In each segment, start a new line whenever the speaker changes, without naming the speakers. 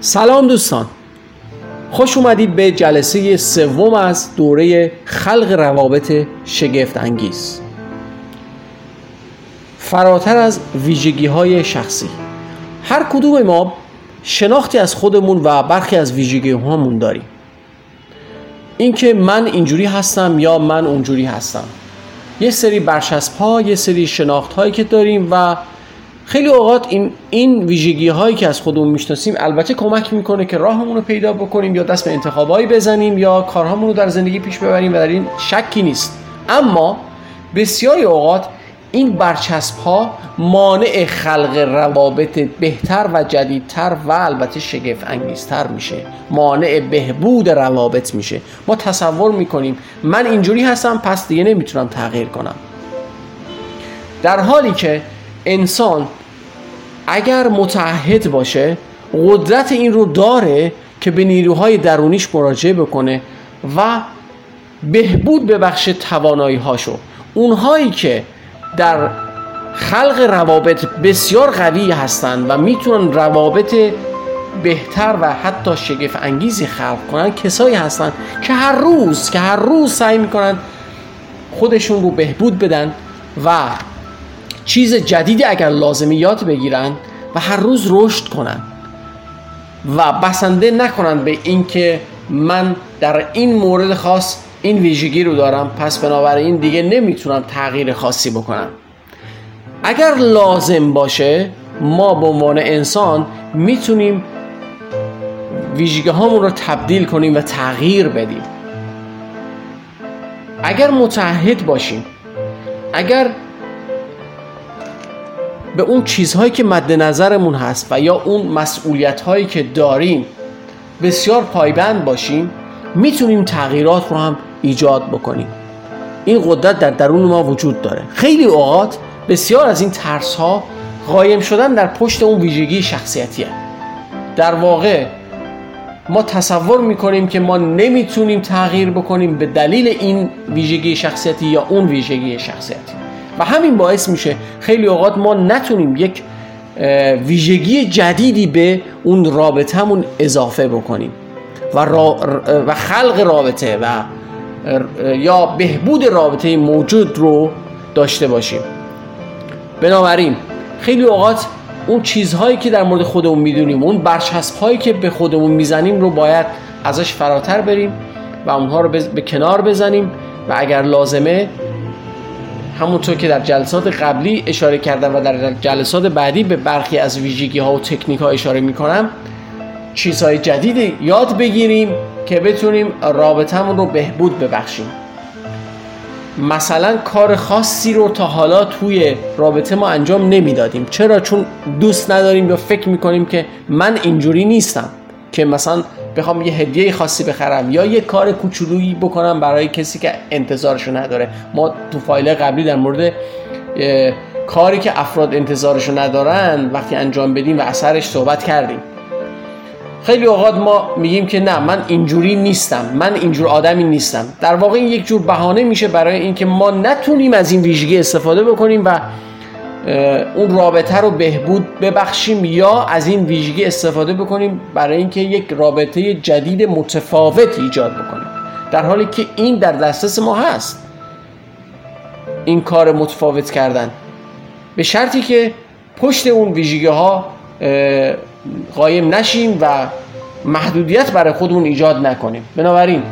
سلام دوستان. خوش اومدید به جلسه سوم از دوره خلق روابط شگفت انگیز. فراتر از ویژگی های شخصی. هر کدوم ما شناختی از خودمون و برخی از ویژگی هامون داریم. اینکه من اینجوری هستم یا من اونجوری هستم. یه سری برچسب ها یه سری شناخت هایی که داریم و خیلی اوقات این این ویژگی هایی که از خودمون می‌شناسیم البته کمک می‌کنه که راهمون رو پیدا بکنیم یا دست به انتخابایی بزنیم یا کارهامون رو در زندگی پیش ببریم و در این شکی نیست. اما بسیاری اوقات این برچسب ها مانع خلق روابط بهتر و جدیدتر و البته شگفت انگیزتر میشه. مانع بهبود روابط میشه. ما تصور می‌کنیم من اینجوری هستم پس دیگه نمی‌تونم تغییر کنم. در حالی که انسان اگر متعهد باشه قدرت این رو داره که به نیروهای درونیش مراجعه بکنه و بهبود ببخش توانایی هاشو اونهایی که در خلق روابط بسیار قوی هستند و می‌تونن روابط بهتر و حتی شگفت انگیزی خلق کنن کسایی هستند که هر روز که هر روز سعی می‌کنن خودشون رو بهبود بدن و چیز جدیدی اگر لازمه یاد بگیرن و هر روز رشد کنن و بسنده نکنن به اینکه من در این مورد خاص این ویژگی رو دارم پس بنابراین دیگه نمی‌تونم تغییر خاصی بکنم. اگر لازم باشه ما به عنوان انسان می‌تونیم ویژگی هامون رو تبدیل کنیم و تغییر بدیم. اگر متحد باشیم اگر به اون چیزهایی که مد نظرمون هست و یا اون مسئولیت هایی که داریم بسیار پایبند باشیم می‌تونیم تغییرات رو هم ایجاد بکنیم. این قدرت در درون ما وجود داره. خیلی اوقات بسیار از این ترس ها قایم شدن در پشت اون ویژگی شخصیتی هست. در واقع ما تصور می‌کنیم که ما نمی‌تونیم تغییر بکنیم به دلیل این ویژگی شخصیتی یا اون ویژگی شخصیتی. و همین باعث میشه خیلی اوقات ما نتونیم یک ویژگی جدیدی به اون رابطهمون اضافه بکنیم و, و خلق رابطه و یا بهبود رابطه موجود رو داشته باشیم. بنابراین خیلی اوقات اون چیزهایی که در مورد خودمون می‌دونیم اون برچسب هایی که به خودمون می‌زنیم رو باید ازش فراتر بریم و اونها رو به کنار بزنیم و اگر لازمه همونطور که در جلسات قبلی اشاره کردم و در جلسات بعدی به برخی از ویژگی ها و تکنیک ها اشاره می‌کنم چیزهای جدید یاد بگیریم که بتونیم رابطمون رو بهبود ببخشیم. مثلا کار خاصی رو تا حالا توی رابطه ما انجام نمی‌دادیم. چرا؟ چون دوست نداریم یا فکر می‌کنیم که من اینجوری نیستم که مثلا بخوام یه هدیه خاصی بخرم یا یه کار کوچولویی بکنم برای کسی که انتظارشو نداره. ما تو فایل قبلی در مورد کاری که افراد انتظارشو ندارن وقتی انجام بدیم و اثرش صحبت کردیم. خیلی اوقات ما میگیم که نه من اینجوری نیستم من اینجور آدمی نیستم. در واقع این یک جور بهانه میشه برای اینکه ما نتونیم از این ویژگی استفاده بکنیم و اون رابطه رو بهبود ببخشیم یا از این ویژگی استفاده بکنیم برای اینکه یک رابطه جدید متفاوت ایجاد بکنیم. در حالی که این در دسترس ما هست. این کار متفاوت کردن. به شرطی که پشت اون ویژگی ها قایم نشیم و محدودیت برای خودمون ایجاد نکنیم. بنابراین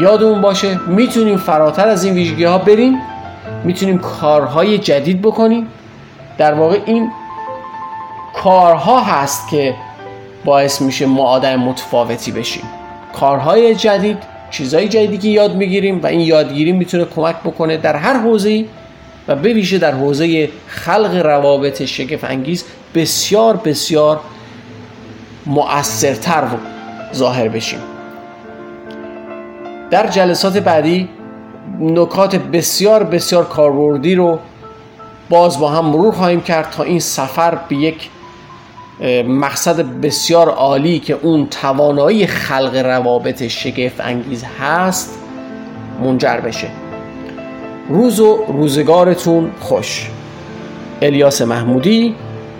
یادمون باشه می‌تونیم فراتر از این ویژگی ها بریم. می‌تونیم کارهای جدید بکنیم. در واقع این کارها هست که باعث میشه ما آدم متفاوتی بشیم. کارهای جدید چیزهای جدیدی که یاد می‌گیریم و این یادگیری می‌تونه کمک بکنه در هر حوزه‌ای و به ویژه در حوزه خلق روابط شگفت انگیز بسیار بسیار مؤثرتر ظاهر بشیم. در جلسات بعدی نکات بسیار بسیار کاربردی رو باز با هم مرور خواهیم کرد تا این سفر به یک مقصد بسیار عالی که اون توانایی خلق روابط شگفت انگیز هست منجر بشه. روز و روزگارتون خوش. الیاس محمودی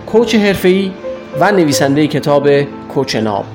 کوچ حرفه‌ای و نویسنده کتاب کوچناب